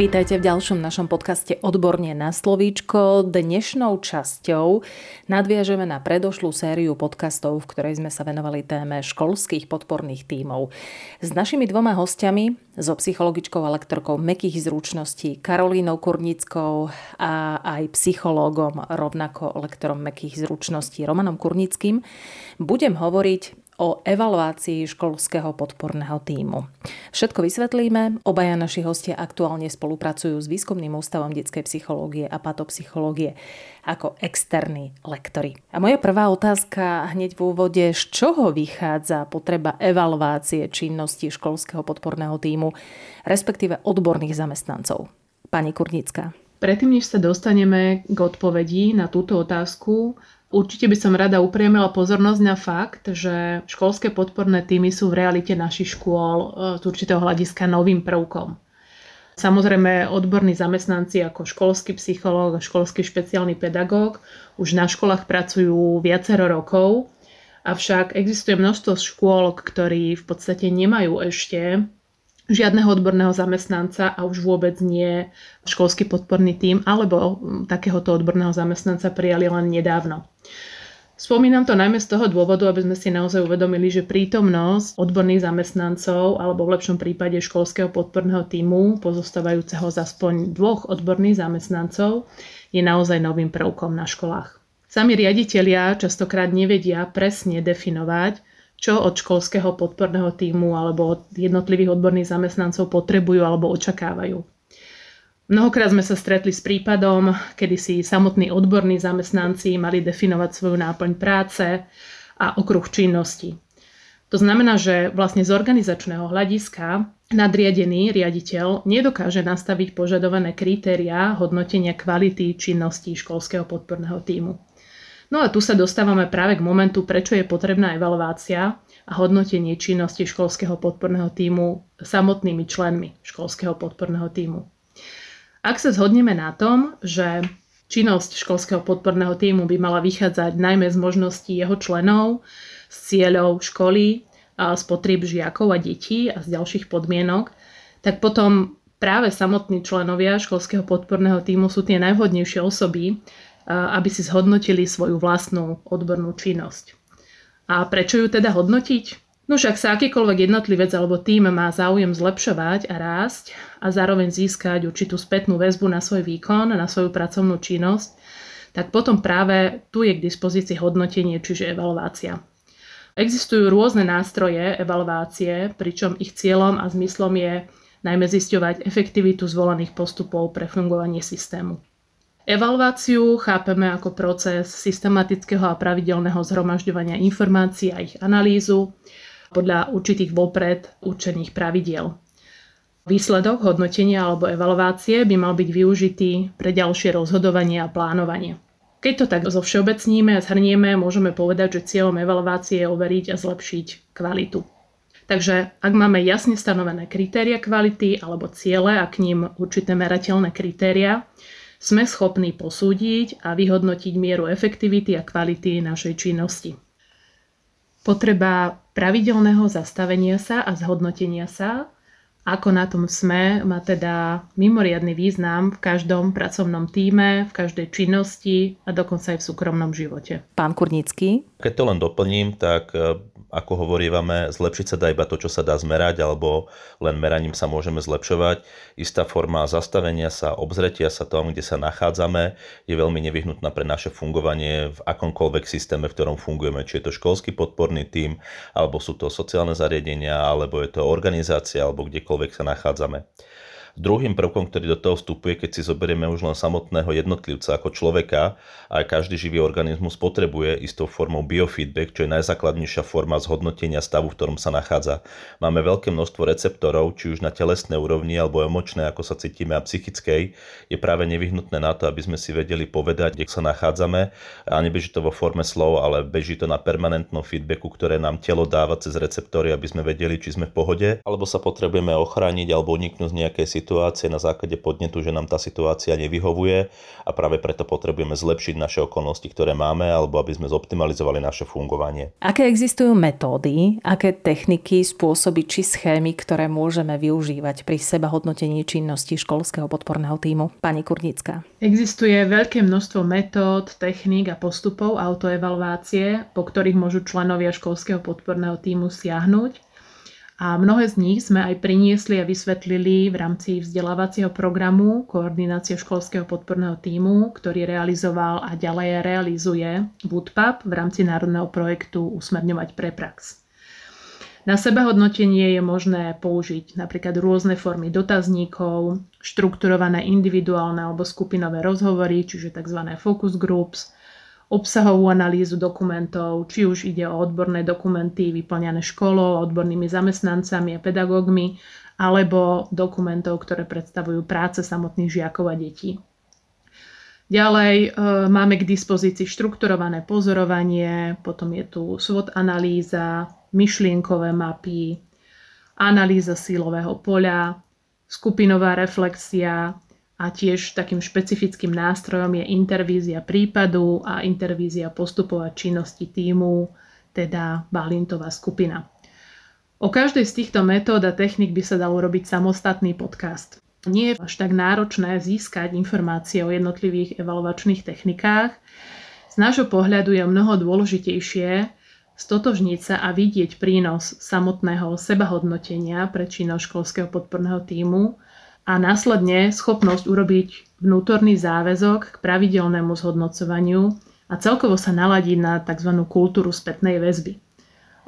Vítajte v ďalšom našom podcaste Odborne na slovíčko. Dnešnou časťou nadviažeme na predošlú sériu podcastov, v ktorej sme sa venovali téme školských podporných tímov. S našimi dvoma hostiami, so psychologičkou a lektorkou mekých zručností Karolínou Kurnickou a aj psychológom, rovnako lektorom mekých zručností Romanom Kurnickým, budem hovoriť o evaluácii školského podporného týmu. Všetko vysvetlíme. Obaja naši hostia aktuálne spolupracujú s Výskumným ústavom detskej psychológie a patopsychológie ako externí lektori. A moja prvá otázka hneď v úvode, z čoho vychádza potreba evaluácie činnosti školského podporného týmu, respektíve odborných zamestnancov? Pani Kurnická. Predtým, než sa dostaneme k odpovedi na túto otázku, Určite by som rada upriemila pozornosť na fakt, že školské podporné týmy sú v realite našich škôl e, z určitého hľadiska novým prvkom. Samozrejme, odborní zamestnanci ako školský psychológ a školský špeciálny pedagóg už na školách pracujú viacero rokov, avšak existuje množstvo škôl, ktorí v podstate nemajú ešte žiadneho odborného zamestnanca a už vôbec nie školský podporný tím, alebo takéhoto odborného zamestnanca prijali len nedávno. Spomínam to najmä z toho dôvodu, aby sme si naozaj uvedomili, že prítomnosť odborných zamestnancov alebo v lepšom prípade školského podporného týmu, pozostávajúceho z aspoň dvoch odborných zamestnancov, je naozaj novým prvkom na školách. Sami riaditelia častokrát nevedia presne definovať, čo od školského podporného týmu alebo od jednotlivých odborných zamestnancov potrebujú alebo očakávajú. Mnohokrát sme sa stretli s prípadom, kedy si samotní odborní zamestnanci mali definovať svoju náplň práce a okruh činnosti. To znamená, že vlastne z organizačného hľadiska nadriadený riaditeľ nedokáže nastaviť požadované kritériá hodnotenia kvality činnosti školského podporného týmu. No a tu sa dostávame práve k momentu, prečo je potrebná evaluácia a hodnotenie činnosti školského podporného týmu samotnými členmi školského podporného týmu. Ak sa zhodneme na tom, že činnosť školského podporného týmu by mala vychádzať najmä z možností jeho členov, z cieľov školy, a z potrieb žiakov a detí a z ďalších podmienok, tak potom práve samotní členovia školského podporného týmu sú tie najvhodnejšie osoby, aby si zhodnotili svoju vlastnú odbornú činnosť. A prečo ju teda hodnotiť? No však sa akýkoľvek jednotlivec alebo tým má záujem zlepšovať a rásť a zároveň získať určitú spätnú väzbu na svoj výkon, na svoju pracovnú činnosť, tak potom práve tu je k dispozícii hodnotenie, čiže evaluácia. Existujú rôzne nástroje evaluácie, pričom ich cieľom a zmyslom je najmä zisťovať efektivitu zvolených postupov pre fungovanie systému. Evaluáciu chápeme ako proces systematického a pravidelného zhromažďovania informácií a ich analýzu podľa určitých vopred určených pravidiel. Výsledok hodnotenia alebo evaluácie by mal byť využitý pre ďalšie rozhodovanie a plánovanie. Keď to tak zo všeobecníme a zhrnieme, môžeme povedať, že cieľom evaluácie je overiť a zlepšiť kvalitu. Takže ak máme jasne stanovené kritéria kvality alebo ciele a k ním určité merateľné kritéria, sme schopní posúdiť a vyhodnotiť mieru efektivity a kvality našej činnosti. Potreba pravidelného zastavenia sa a zhodnotenia sa, ako na tom sme, má teda mimoriadný význam v každom pracovnom týme, v každej činnosti a dokonca aj v súkromnom živote. Pán Kurnický? Keď to len doplním, tak ako hovorívame, zlepšiť sa dá iba to, čo sa dá zmerať, alebo len meraním sa môžeme zlepšovať. Istá forma zastavenia sa, obzretia sa tom, kde sa nachádzame, je veľmi nevyhnutná pre naše fungovanie v akomkoľvek systéme, v ktorom fungujeme. Či je to školský podporný tím, alebo sú to sociálne zariadenia, alebo je to organizácia, alebo kdekoľvek sa nachádzame. Druhým prvkom, ktorý do toho vstupuje, keď si zoberieme už len samotného jednotlivca ako človeka, a každý živý organizmus potrebuje istou formou biofeedback, čo je najzákladnejšia forma zhodnotenia stavu, v ktorom sa nachádza. Máme veľké množstvo receptorov, či už na telesnej úrovni alebo emočnej, ako sa cítime, a psychickej, je práve nevyhnutné na to, aby sme si vedeli povedať, kde sa nachádzame. A nebeží to vo forme slov, ale beží to na permanentnom feedbacku, ktoré nám telo dáva cez receptory, aby sme vedeli, či sme v pohode, alebo sa potrebujeme ochrániť alebo uniknúť z nejakej situácie situácie na základe podnetu, že nám tá situácia nevyhovuje a práve preto potrebujeme zlepšiť naše okolnosti, ktoré máme, alebo aby sme zoptimalizovali naše fungovanie. Aké existujú metódy, aké techniky, spôsoby či schémy, ktoré môžeme využívať pri seba hodnotení činnosti školského podporného týmu? Pani Kurnická. Existuje veľké množstvo metód, techník a postupov autoevaluácie, po ktorých môžu členovia školského podporného týmu siahnuť a mnohé z nich sme aj priniesli a vysvetlili v rámci vzdelávacieho programu Koordinácie školského podporného týmu, ktorý realizoval a ďalej realizuje Woodpap v rámci národného projektu Usmerňovať pre prax. Na sebahodnotenie je možné použiť napríklad rôzne formy dotazníkov, štrukturované individuálne alebo skupinové rozhovory, čiže tzv. focus groups, obsahovú analýzu dokumentov, či už ide o odborné dokumenty vyplňané školou, odbornými zamestnancami a pedagógmi, alebo dokumentov, ktoré predstavujú práce samotných žiakov a detí. Ďalej e, máme k dispozícii štrukturované pozorovanie, potom je tu SWOT analýza, myšlienkové mapy, analýza sílového poľa, skupinová reflexia, a tiež takým špecifickým nástrojom je intervízia prípadu a intervízia postupov a činnosti týmu, teda Balintová skupina. O každej z týchto metód a technik by sa dalo robiť samostatný podcast. Nie je až tak náročné získať informácie o jednotlivých evaluačných technikách. Z nášho pohľadu je mnoho dôležitejšie stotožniť sa a vidieť prínos samotného sebahodnotenia pre činnosť školského podporného týmu a následne schopnosť urobiť vnútorný záväzok k pravidelnému zhodnocovaniu a celkovo sa naladiť na tzv. kultúru spätnej väzby.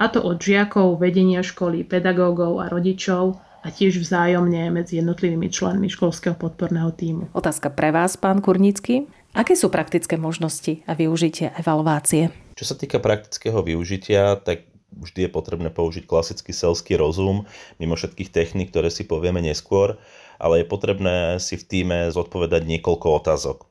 A to od žiakov, vedenia školy, pedagógov a rodičov a tiež vzájomne medzi jednotlivými členmi školského podporného týmu. Otázka pre vás, pán Kurnický. Aké sú praktické možnosti a využitie evaluácie? Čo sa týka praktického využitia, tak vždy je potrebné použiť klasický selský rozum, mimo všetkých techník, ktoré si povieme neskôr ale je potrebné si v týme zodpovedať niekoľko otázok.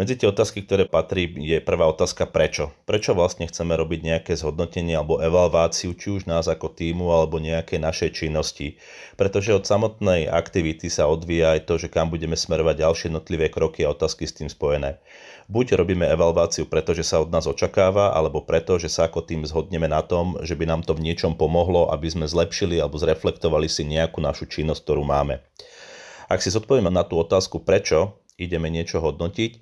Medzi tie otázky, ktoré patrí, je prvá otázka prečo. Prečo vlastne chceme robiť nejaké zhodnotenie alebo evalváciu, či už nás ako týmu alebo nejaké našej činnosti. Pretože od samotnej aktivity sa odvíja aj to, že kam budeme smerovať ďalšie jednotlivé kroky a otázky s tým spojené. Buď robíme evalváciu, pretože sa od nás očakáva, alebo preto, že sa ako tým zhodneme na tom, že by nám to v niečom pomohlo, aby sme zlepšili alebo zreflektovali si nejakú našu činnosť, ktorú máme. Ak si zodpovieme na tú otázku, prečo ideme niečo hodnotiť,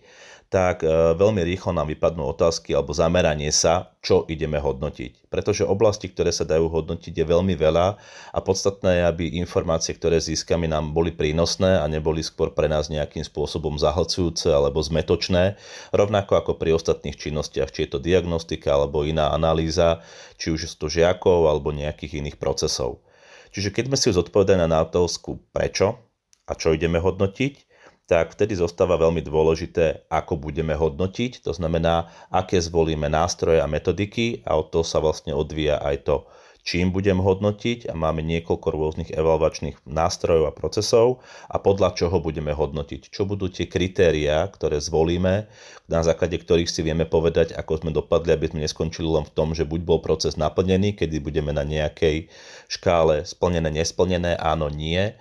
tak e, veľmi rýchlo nám vypadnú otázky alebo zameranie sa, čo ideme hodnotiť. Pretože oblasti, ktoré sa dajú hodnotiť, je veľmi veľa a podstatné je, aby informácie, ktoré získame, nám boli prínosné a neboli skôr pre nás nejakým spôsobom zahlcujúce alebo zmetočné, rovnako ako pri ostatných činnostiach, či je to diagnostika alebo iná analýza, či už sú to žiakov alebo nejakých iných procesov. Čiže keď sme si zodpovedali na otázku prečo, a čo ideme hodnotiť, tak vtedy zostáva veľmi dôležité, ako budeme hodnotiť, to znamená, aké zvolíme nástroje a metodiky a od toho sa vlastne odvíja aj to, čím budem hodnotiť a máme niekoľko rôznych evaluačných nástrojov a procesov a podľa čoho budeme hodnotiť. Čo budú tie kritériá, ktoré zvolíme, na základe ktorých si vieme povedať, ako sme dopadli, aby sme neskončili len v tom, že buď bol proces naplnený, kedy budeme na nejakej škále splnené, nesplnené, áno, nie,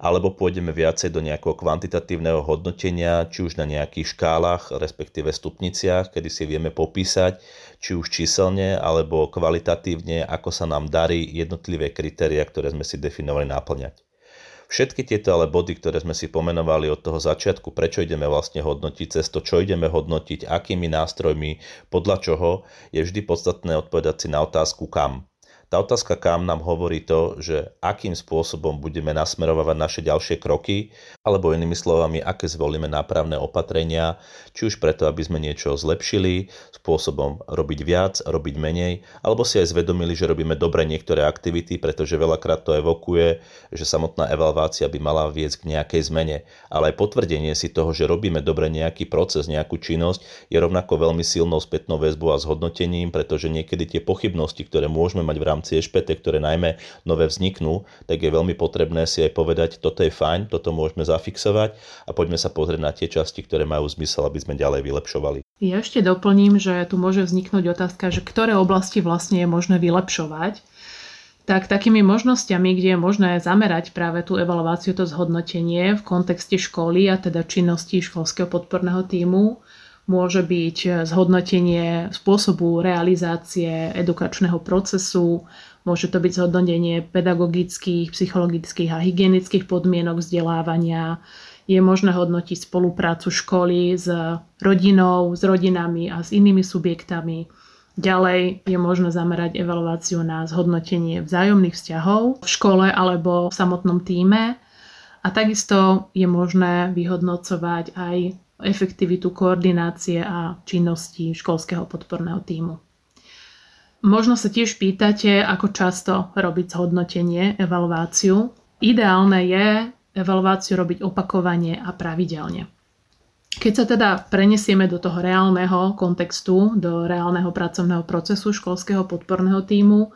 alebo pôjdeme viacej do nejakého kvantitatívneho hodnotenia, či už na nejakých škálach, respektíve stupniciach, kedy si vieme popísať, či už číselne alebo kvalitatívne, ako sa nám darí jednotlivé kritéria, ktoré sme si definovali naplňať. Všetky tieto ale body, ktoré sme si pomenovali od toho začiatku, prečo ideme vlastne hodnotiť, cez to, čo ideme hodnotiť, akými nástrojmi, podľa čoho, je vždy podstatné odpovedať si na otázku kam. Tá otázka kam nám hovorí to, že akým spôsobom budeme nasmerovať naše ďalšie kroky, alebo inými slovami, aké zvolíme nápravné opatrenia, či už preto, aby sme niečo zlepšili, spôsobom robiť viac, robiť menej, alebo si aj zvedomili, že robíme dobre niektoré aktivity, pretože veľakrát to evokuje, že samotná evalvácia by mala viesť k nejakej zmene. Ale aj potvrdenie si toho, že robíme dobre nejaký proces, nejakú činnosť, je rovnako veľmi silnou spätnou väzbou a zhodnotením, pretože niekedy tie pochybnosti, ktoré môžeme mať v rámci rámci EŠPT, ktoré najmä nové vzniknú, tak je veľmi potrebné si aj povedať, toto je fajn, toto môžeme zafixovať a poďme sa pozrieť na tie časti, ktoré majú zmysel, aby sme ďalej vylepšovali. Ja ešte doplním, že tu môže vzniknúť otázka, že ktoré oblasti vlastne je možné vylepšovať. tak takými možnosťami, kde je možné zamerať práve tú evaluáciu, to zhodnotenie v kontexte školy a teda činnosti školského podporného týmu, môže byť zhodnotenie spôsobu realizácie edukačného procesu, môže to byť zhodnotenie pedagogických, psychologických a hygienických podmienok vzdelávania, je možné hodnotiť spoluprácu školy s rodinou, s rodinami a s inými subjektami. Ďalej je možné zamerať evaluáciu na zhodnotenie vzájomných vzťahov v škole alebo v samotnom týme. A takisto je možné vyhodnocovať aj efektivitu koordinácie a činnosti školského podporného týmu. Možno sa tiež pýtate, ako často robiť zhodnotenie, evaluáciu. Ideálne je evaluáciu robiť opakovane a pravidelne. Keď sa teda prenesieme do toho reálneho kontextu, do reálneho pracovného procesu školského podporného týmu,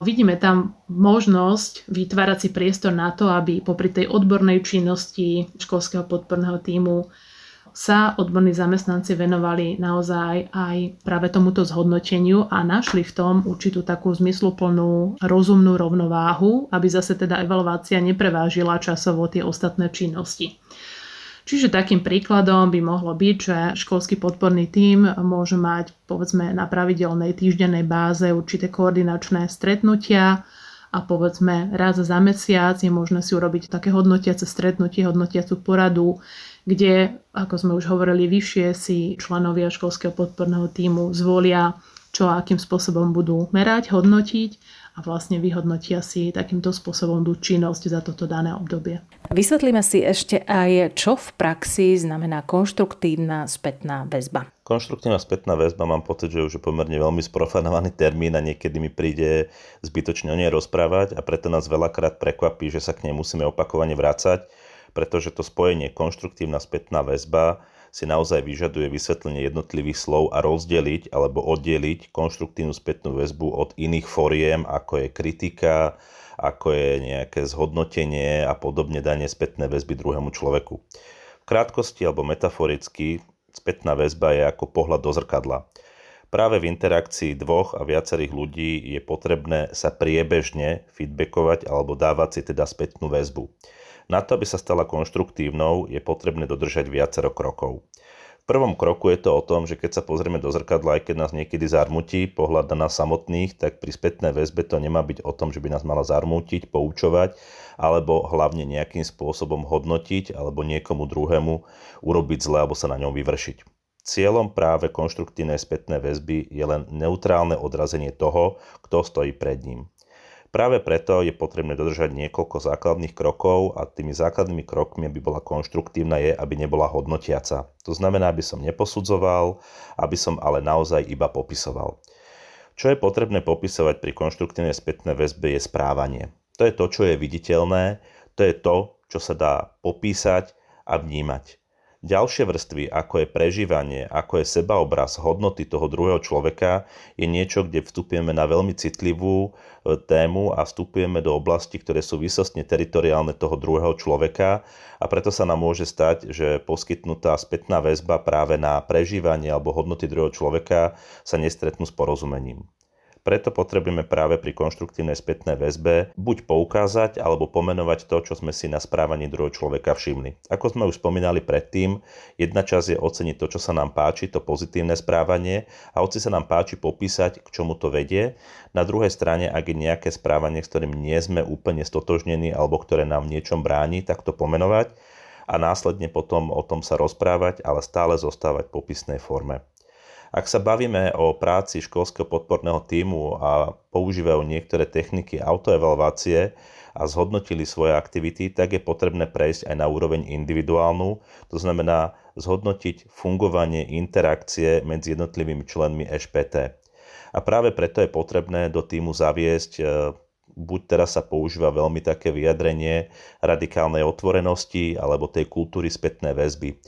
vidíme tam možnosť vytvárať si priestor na to, aby popri tej odbornej činnosti školského podporného týmu sa odborní zamestnanci venovali naozaj aj práve tomuto zhodnoteniu a našli v tom určitú takú zmysluplnú rozumnú rovnováhu, aby zase teda evaluácia neprevážila časovo tie ostatné činnosti. Čiže takým príkladom by mohlo byť, že školský podporný tím môže mať povedzme na pravidelnej týždennej báze určité koordinačné stretnutia, a povedzme raz za mesiac je možné si urobiť také hodnotiace stretnutie, hodnotiacu poradu, kde, ako sme už hovorili vyššie, si členovia školského podporného týmu zvolia, čo a akým spôsobom budú merať, hodnotiť a vlastne vyhodnotia si takýmto spôsobom tú činnosť za toto dané obdobie. Vysvetlíme si ešte aj, čo v praxi znamená konštruktívna spätná väzba. Konštruktívna spätná väzba mám pocit, že už je pomerne veľmi sprofanovaný termín a niekedy mi príde zbytočne o nej rozprávať a preto nás veľakrát prekvapí, že sa k nej musíme opakovane vrácať, pretože to spojenie konštruktívna spätná väzba si naozaj vyžaduje vysvetlenie jednotlivých slov a rozdeliť alebo oddeliť konštruktívnu spätnú väzbu od iných foriem, ako je kritika, ako je nejaké zhodnotenie a podobne danie spätné väzby druhému človeku. V krátkosti alebo metaforicky spätná väzba je ako pohľad do zrkadla. Práve v interakcii dvoch a viacerých ľudí je potrebné sa priebežne feedbackovať alebo dávať si teda spätnú väzbu. Na to, aby sa stala konštruktívnou, je potrebné dodržať viacero krokov. V prvom kroku je to o tom, že keď sa pozrieme do zrkadla, aj keď nás niekedy zarmutí pohľad na nás samotných, tak pri spätnej väzbe to nemá byť o tom, že by nás mala zarmútiť, poučovať, alebo hlavne nejakým spôsobom hodnotiť, alebo niekomu druhému urobiť zle, alebo sa na ňom vyvršiť. Cieľom práve konštruktívnej spätnej väzby je len neutrálne odrazenie toho, kto stojí pred ním. Práve preto je potrebné dodržať niekoľko základných krokov a tými základnými krokmi, aby bola konštruktívna, je, aby nebola hodnotiaca. To znamená, aby som neposudzoval, aby som ale naozaj iba popisoval. Čo je potrebné popisovať pri konštruktívnej spätnej väzbe je správanie. To je to, čo je viditeľné, to je to, čo sa dá popísať a vnímať. Ďalšie vrstvy, ako je prežívanie, ako je sebaobraz hodnoty toho druhého človeka, je niečo, kde vstupujeme na veľmi citlivú e, tému a vstupujeme do oblasti, ktoré sú vysostne teritoriálne toho druhého človeka a preto sa nám môže stať, že poskytnutá spätná väzba práve na prežívanie alebo hodnoty druhého človeka sa nestretnú s porozumením. Preto potrebujeme práve pri konštruktívnej spätnej väzbe buď poukázať alebo pomenovať to, čo sme si na správaní druhého človeka všimli. Ako sme už spomínali predtým, jedna časť je oceniť to, čo sa nám páči, to pozitívne správanie a hoci sa nám páči popísať, k čomu to vedie. Na druhej strane, ak je nejaké správanie, s ktorým nie sme úplne stotožnení alebo ktoré nám v niečom bráni, tak to pomenovať a následne potom o tom sa rozprávať, ale stále zostávať v popisnej forme. Ak sa bavíme o práci školského podporného týmu a používajú niektoré techniky autoevaluácie a zhodnotili svoje aktivity, tak je potrebné prejsť aj na úroveň individuálnu, to znamená zhodnotiť fungovanie interakcie medzi jednotlivými členmi EŠPT. A práve preto je potrebné do týmu zaviesť e, buď teraz sa používa veľmi také vyjadrenie radikálnej otvorenosti alebo tej kultúry spätnej väzby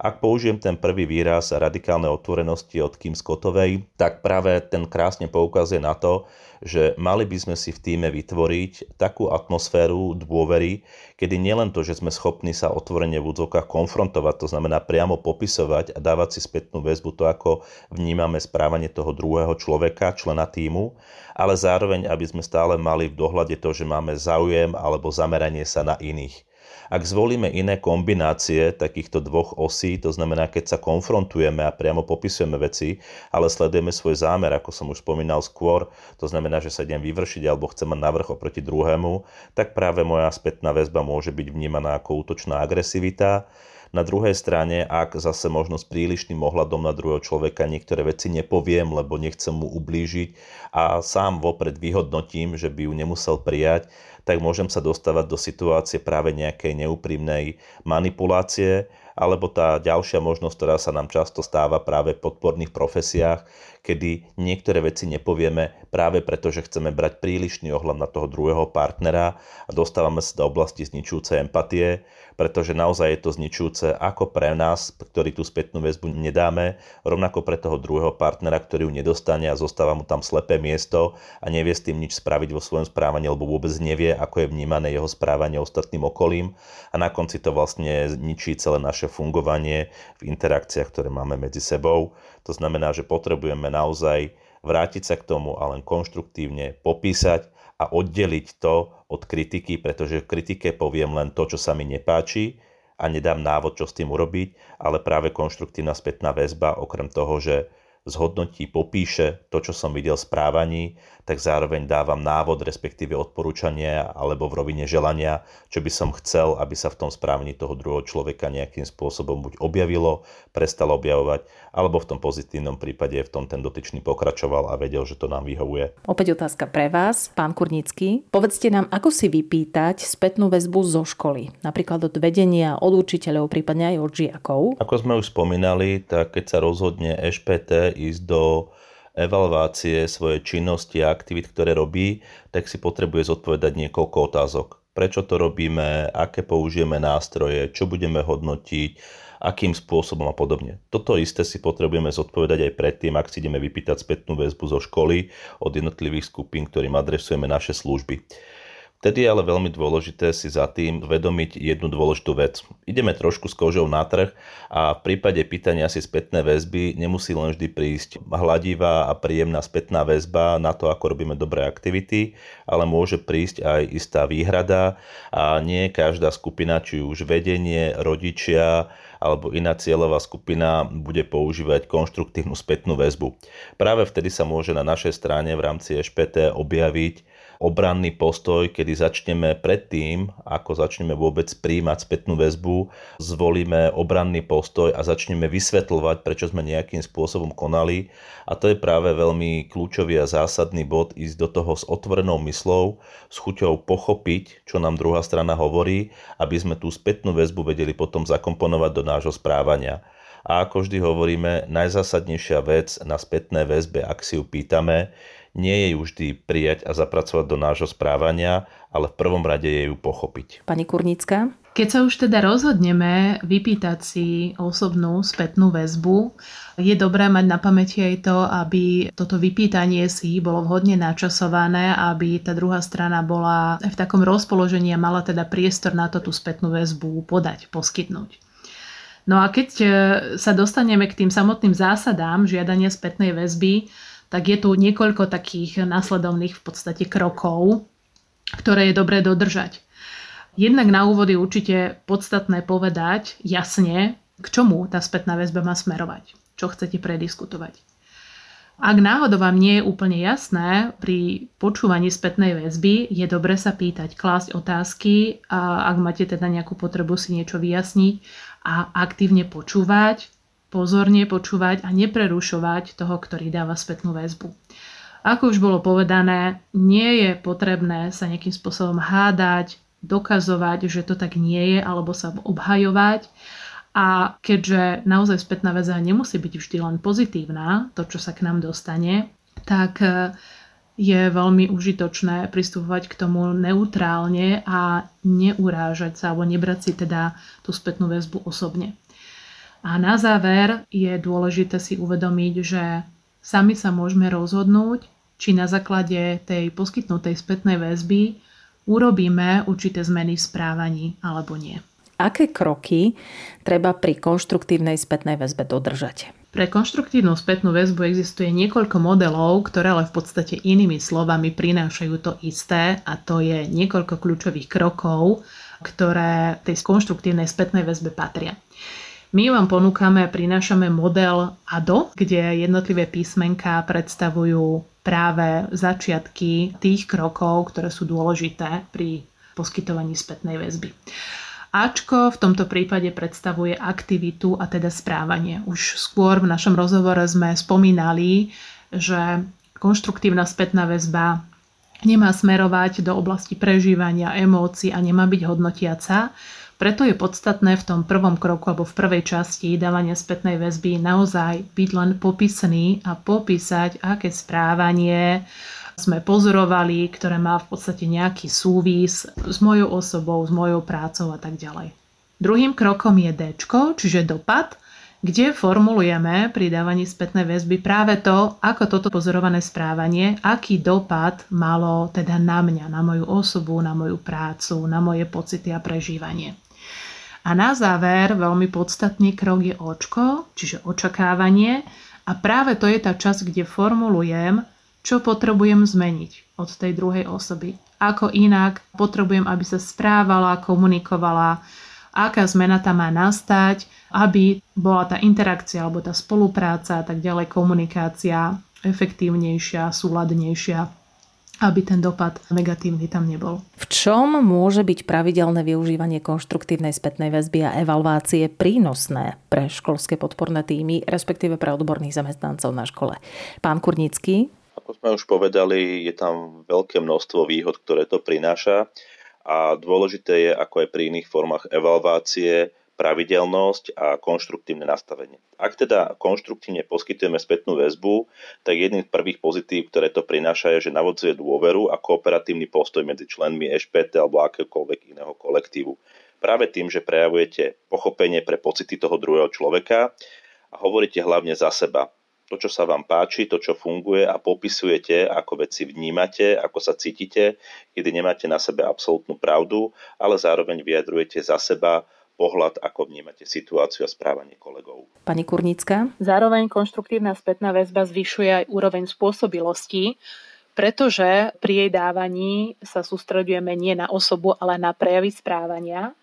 Ak použijem ten prvý výraz radikálnej otvorenosti od Kim Scottovej, tak práve ten krásne poukazuje na to, že mali by sme si v týme vytvoriť takú atmosféru dôvery, kedy nielen to, že sme schopní sa otvorene v údzokách konfrontovať, to znamená priamo popisovať a dávať si spätnú väzbu to, ako vnímame správanie toho druhého človeka, člena týmu, ale zároveň, aby sme stále mali v dohľade to, že máme záujem alebo zameranie sa na iných. Ak zvolíme iné kombinácie takýchto dvoch osí, to znamená, keď sa konfrontujeme a priamo popisujeme veci, ale sledujeme svoj zámer, ako som už spomínal skôr, to znamená, že sa idem vyvršiť alebo chcem mať navrh oproti druhému, tak práve moja spätná väzba môže byť vnímaná ako útočná agresivita. Na druhej strane, ak zase možno s prílišným ohľadom na druhého človeka niektoré veci nepoviem, lebo nechcem mu ublížiť a sám vopred vyhodnotím, že by ju nemusel prijať, tak môžem sa dostávať do situácie práve nejakej neúprimnej manipulácie, alebo tá ďalšia možnosť, ktorá sa nám často stáva práve v podporných profesiách, kedy niektoré veci nepovieme práve preto, že chceme brať prílišný ohľad na toho druhého partnera a dostávame sa do oblasti zničujúcej empatie, pretože naozaj je to zničujúce ako pre nás, ktorí tú spätnú väzbu nedáme, rovnako pre toho druhého partnera, ktorý ju nedostane a zostáva mu tam slepé miesto a nevie s tým nič spraviť vo svojom správaní, alebo vôbec nevie, ako je vnímané jeho správanie ostatným okolím a na konci to vlastne ničí celé naše fungovanie v interakciách, ktoré máme medzi sebou. To znamená, že potrebujeme naozaj vrátiť sa k tomu a len konštruktívne popísať a oddeliť to od kritiky, pretože v kritike poviem len to, čo sa mi nepáči a nedám návod, čo s tým urobiť, ale práve konštruktívna spätná väzba, okrem toho, že zhodnotí, popíše to, čo som videl v správaní, tak zároveň dávam návod, respektíve odporúčanie alebo v rovine želania, čo by som chcel, aby sa v tom správaní toho druhého človeka nejakým spôsobom buď objavilo, prestalo objavovať, alebo v tom pozitívnom prípade v tom ten dotyčný pokračoval a vedel, že to nám vyhovuje. Opäť otázka pre vás, pán Kurnický. Povedzte nám, ako si vypýtať spätnú väzbu zo školy, napríklad od vedenia, od učiteľov, prípadne aj od žiakov. Ako sme už spomínali, tak keď sa rozhodne EŠPT ísť do evaluácie svojej činnosti a aktivít, ktoré robí, tak si potrebuje zodpovedať niekoľko otázok. Prečo to robíme, aké použijeme nástroje, čo budeme hodnotiť, akým spôsobom a podobne. Toto isté si potrebujeme zodpovedať aj predtým, ak si ideme vypýtať spätnú väzbu zo školy od jednotlivých skupín, ktorým adresujeme naše služby. Vtedy je ale veľmi dôležité si za tým vedomiť jednu dôležitú vec. Ideme trošku s kožou na trh a v prípade pýtania si spätné väzby nemusí len vždy prísť hladivá a príjemná spätná väzba na to, ako robíme dobré aktivity, ale môže prísť aj istá výhrada a nie každá skupina, či už vedenie, rodičia alebo iná cieľová skupina bude používať konštruktívnu spätnú väzbu. Práve vtedy sa môže na našej strane v rámci EŠPT objaviť obranný postoj, kedy začneme predtým, ako začneme vôbec príjmať spätnú väzbu, zvolíme obranný postoj a začneme vysvetľovať, prečo sme nejakým spôsobom konali. A to je práve veľmi kľúčový a zásadný bod ísť do toho s otvorenou myslou, s chuťou pochopiť, čo nám druhá strana hovorí, aby sme tú spätnú väzbu vedeli potom zakomponovať do nášho správania. A ako vždy hovoríme, najzásadnejšia vec na spätné väzbe, ak si ju pýtame, nie je ju vždy prijať a zapracovať do nášho správania, ale v prvom rade je ju pochopiť. Pani Kurnická? Keď sa už teda rozhodneme vypýtať si osobnú spätnú väzbu, je dobré mať na pamäti aj to, aby toto vypýtanie si bolo vhodne načasované, aby tá druhá strana bola v takom rozpoložení a mala teda priestor na to tú spätnú väzbu podať, poskytnúť. No a keď e, sa dostaneme k tým samotným zásadám žiadania spätnej väzby, tak je tu niekoľko takých následovných v podstate krokov, ktoré je dobré dodržať. Jednak na úvod je určite podstatné povedať jasne, k čomu tá spätná väzba má smerovať, čo chcete prediskutovať. Ak náhodou vám nie je úplne jasné pri počúvaní spätnej väzby, je dobre sa pýtať, klásť otázky a ak máte teda nejakú potrebu si niečo vyjasniť a aktívne počúvať, pozorne počúvať a neprerušovať toho, ktorý dáva spätnú väzbu. Ako už bolo povedané, nie je potrebné sa nejakým spôsobom hádať, dokazovať, že to tak nie je, alebo sa obhajovať. A keďže naozaj spätná väzba nemusí byť vždy len pozitívna, to, čo sa k nám dostane, tak e, je veľmi užitočné pristupovať k tomu neutrálne a neurážať sa alebo nebrať si teda tú spätnú väzbu osobne. A na záver je dôležité si uvedomiť, že sami sa môžeme rozhodnúť, či na základe tej poskytnutej spätnej väzby urobíme určité zmeny v správaní alebo nie. Aké kroky treba pri konštruktívnej spätnej väzbe dodržať? Pre konštruktívnu spätnú väzbu existuje niekoľko modelov, ktoré ale v podstate inými slovami prinášajú to isté a to je niekoľko kľúčových krokov, ktoré tej konštruktívnej spätnej väzbe patria. My vám ponúkame a prinášame model ADO, kde jednotlivé písmenka predstavujú práve začiatky tých krokov, ktoré sú dôležité pri poskytovaní spätnej väzby. Ačko v tomto prípade predstavuje aktivitu a teda správanie. Už skôr v našom rozhovore sme spomínali, že konštruktívna spätná väzba nemá smerovať do oblasti prežívania emócií a nemá byť hodnotiaca. Preto je podstatné v tom prvom kroku alebo v prvej časti dávania spätnej väzby naozaj byť len popisný a popísať, aké správanie sme pozorovali, ktoré má v podstate nejaký súvis s mojou osobou, s mojou prácou a tak ďalej. Druhým krokom je D, čiže dopad, kde formulujeme pri dávaní spätnej väzby práve to, ako toto pozorované správanie, aký dopad malo teda na mňa, na moju osobu, na moju prácu, na moje pocity a prežívanie. A na záver veľmi podstatný krok je očko, čiže očakávanie. A práve to je tá časť, kde formulujem, čo potrebujem zmeniť od tej druhej osoby. Ako inak potrebujem, aby sa správala, komunikovala, aká zmena tam má nastať, aby bola tá interakcia alebo tá spolupráca a tak ďalej, komunikácia efektívnejšia, súladnejšia, aby ten dopad negatívny tam nebol. V čom môže byť pravidelné využívanie konštruktívnej spätnej väzby a evalvácie prínosné pre školské podporné týmy, respektíve pre odborných zamestnancov na škole? Pán Kurnický? Ako sme už povedali, je tam veľké množstvo výhod, ktoré to prináša a dôležité je, ako aj pri iných formách evalvácie, pravidelnosť a konštruktívne nastavenie. Ak teda konštruktívne poskytujeme spätnú väzbu, tak jedným z prvých pozitív, ktoré to prináša, je, že navodzuje dôveru a kooperatívny postoj medzi členmi EŠPT alebo akéhokoľvek iného kolektívu. Práve tým, že prejavujete pochopenie pre pocity toho druhého človeka a hovoríte hlavne za seba to, čo sa vám páči, to, čo funguje a popisujete, ako veci vnímate, ako sa cítite, kedy nemáte na sebe absolútnu pravdu, ale zároveň vyjadrujete za seba pohľad, ako vnímate situáciu a správanie kolegov. Pani Kurnická? Zároveň konštruktívna spätná väzba zvyšuje aj úroveň spôsobilosti, pretože pri jej dávaní sa sústredujeme nie na osobu, ale na prejavy správania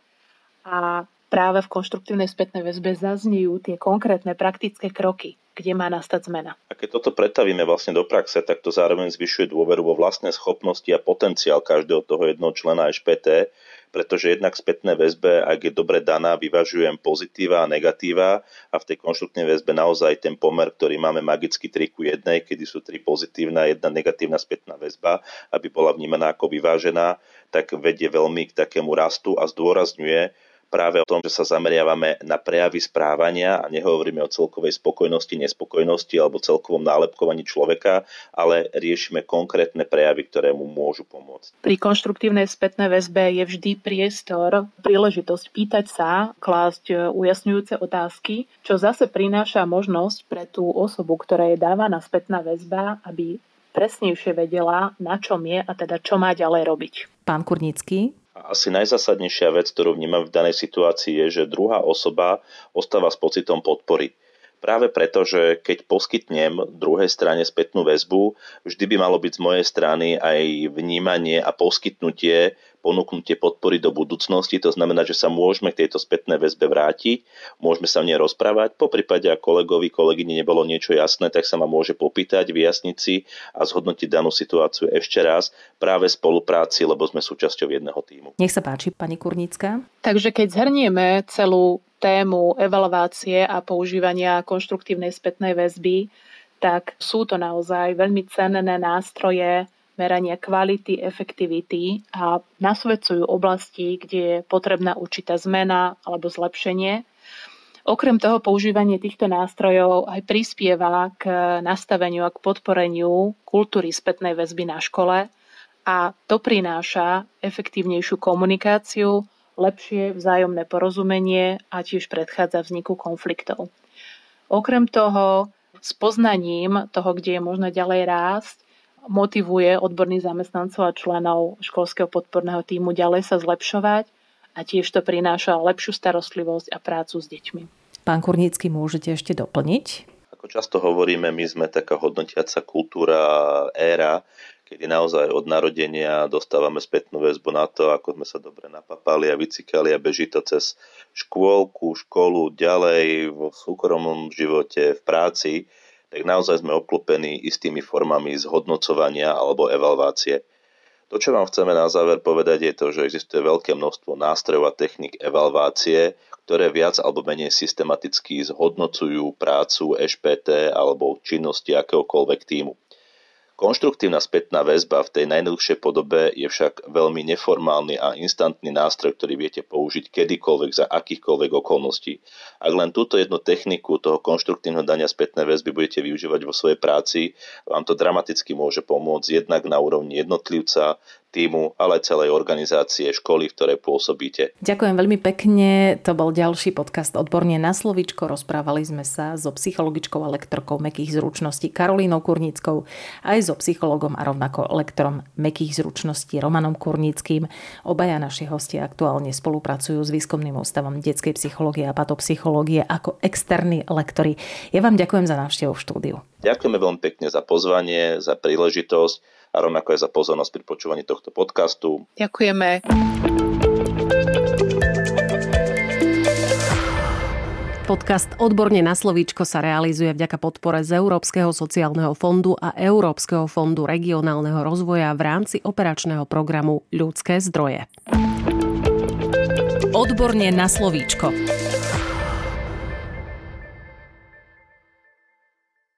a práve v konštruktívnej spätnej väzbe zaznejú tie konkrétne praktické kroky, kde má nastať zmena. A keď toto pretavíme vlastne do praxe, tak to zároveň zvyšuje dôveru vo vlastné schopnosti a potenciál každého toho jednoho člena HPT, pretože jednak spätné väzbe, ak je dobre daná, vyvažujem pozitíva a negatíva. A v tej konštruktívnej väzbe naozaj ten pomer, ktorý máme magicky 3 ku 1, kedy sú 3 pozitívna jedna negatívna spätná väzba, aby bola vnímaná ako vyvážená, tak vedie veľmi k takému rastu a zdôrazňuje, práve o tom, že sa zameriavame na prejavy správania a nehovoríme o celkovej spokojnosti, nespokojnosti alebo celkovom nálepkovaní človeka, ale riešime konkrétne prejavy, ktoré mu môžu pomôcť. Pri konštruktívnej spätnej väzbe je vždy priestor, príležitosť pýtať sa, klásť ujasňujúce otázky, čo zase prináša možnosť pre tú osobu, ktorá je dávaná spätná väzba, aby presnejšie vedela, na čom je a teda čo má ďalej robiť. Pán Kurnický? Asi najzásadnejšia vec, ktorú vnímam v danej situácii, je, že druhá osoba ostáva s pocitom podpory. Práve preto, že keď poskytnem druhej strane spätnú väzbu, vždy by malo byť z mojej strany aj vnímanie a poskytnutie ponúknutie podpory do budúcnosti. To znamená, že sa môžeme k tejto spätnej väzbe vrátiť, môžeme sa v nej rozprávať. Po prípade, ak kolegovi, kolegyni nebolo niečo jasné, tak sa ma môže popýtať, vyjasniť si a zhodnotiť danú situáciu ešte raz práve v spolupráci, lebo sme súčasťou jedného týmu. Nech sa páči, pani Kurnická. Takže keď zhrnieme celú tému evaluácie a používania konštruktívnej spätnej väzby, tak sú to naozaj veľmi cenné nástroje merania kvality, efektivity a nasvedcujú oblasti, kde je potrebná určitá zmena alebo zlepšenie. Okrem toho používanie týchto nástrojov aj prispieva k nastaveniu a k podporeniu kultúry spätnej väzby na škole a to prináša efektívnejšiu komunikáciu, lepšie vzájomné porozumenie a tiež predchádza vzniku konfliktov. Okrem toho, s poznaním toho, kde je možné ďalej rásť, motivuje odborných zamestnancov a členov školského podporného týmu ďalej sa zlepšovať a tiež to prináša lepšiu starostlivosť a prácu s deťmi. Pán Kurnícky, môžete ešte doplniť? Ako často hovoríme, my sme taká hodnotiaca kultúra, éra, kedy naozaj od narodenia dostávame spätnú väzbu na to, ako sme sa dobre napapali a vycikali a beží to cez škôlku, školu, ďalej vo súkromnom živote, v práci, tak naozaj sme obklopení istými formami zhodnocovania alebo evalvácie. To, čo vám chceme na záver povedať, je to, že existuje veľké množstvo nástrojov a technik evalvácie, ktoré viac alebo menej systematicky zhodnocujú prácu EŠPT alebo činnosti akéhokoľvek týmu. Konštruktívna spätná väzba v tej najjednoduchšej podobe je však veľmi neformálny a instantný nástroj, ktorý viete použiť kedykoľvek za akýchkoľvek okolností. Ak len túto jednu techniku toho konštruktívneho dania spätnej väzby budete využívať vo svojej práci, vám to dramaticky môže pomôcť jednak na úrovni jednotlivca, týmu, ale celej organizácie, školy, v ktorej pôsobíte. Ďakujem veľmi pekne. To bol ďalší podcast Odborne na slovičko. Rozprávali sme sa so psychologičkou a lektorkou mekých zručností Karolínou Kurníckou, aj so psychologom a rovnako lektorom mekých zručností Romanom Kurníckým. Obaja naši hostia aktuálne spolupracujú s Výskumným ústavom detskej psychológie a patopsychológie ako externí lektori. Ja vám ďakujem za návštevu v štúdiu. Ďakujeme veľmi pekne za pozvanie, za príležitosť a rovnako aj za pozornosť pri počúvaní tohto podcastu. Ďakujeme. Podcast Odborne na slovíčko sa realizuje vďaka podpore z Európskeho sociálneho fondu a Európskeho fondu regionálneho rozvoja v rámci operačného programu Ľudské zdroje. Odborne na slovíčko.